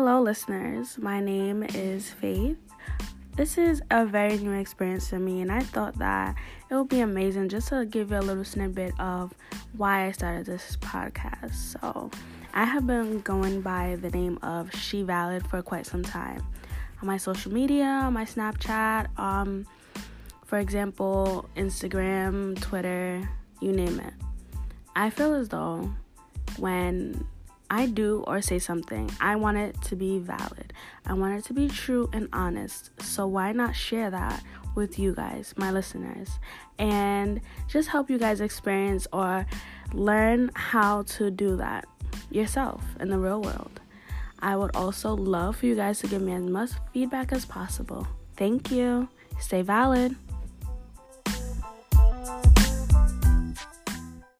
Hello, listeners. My name is Faith. This is a very new experience for me, and I thought that it would be amazing just to give you a little snippet of why I started this podcast. So, I have been going by the name of She Valid for quite some time on my social media, my Snapchat, um, for example, Instagram, Twitter, you name it. I feel as though when I do or say something, I want it to be valid. I want it to be true and honest. So why not share that with you guys, my listeners, and just help you guys experience or learn how to do that yourself in the real world. I would also love for you guys to give me as much feedback as possible. Thank you. Stay valid.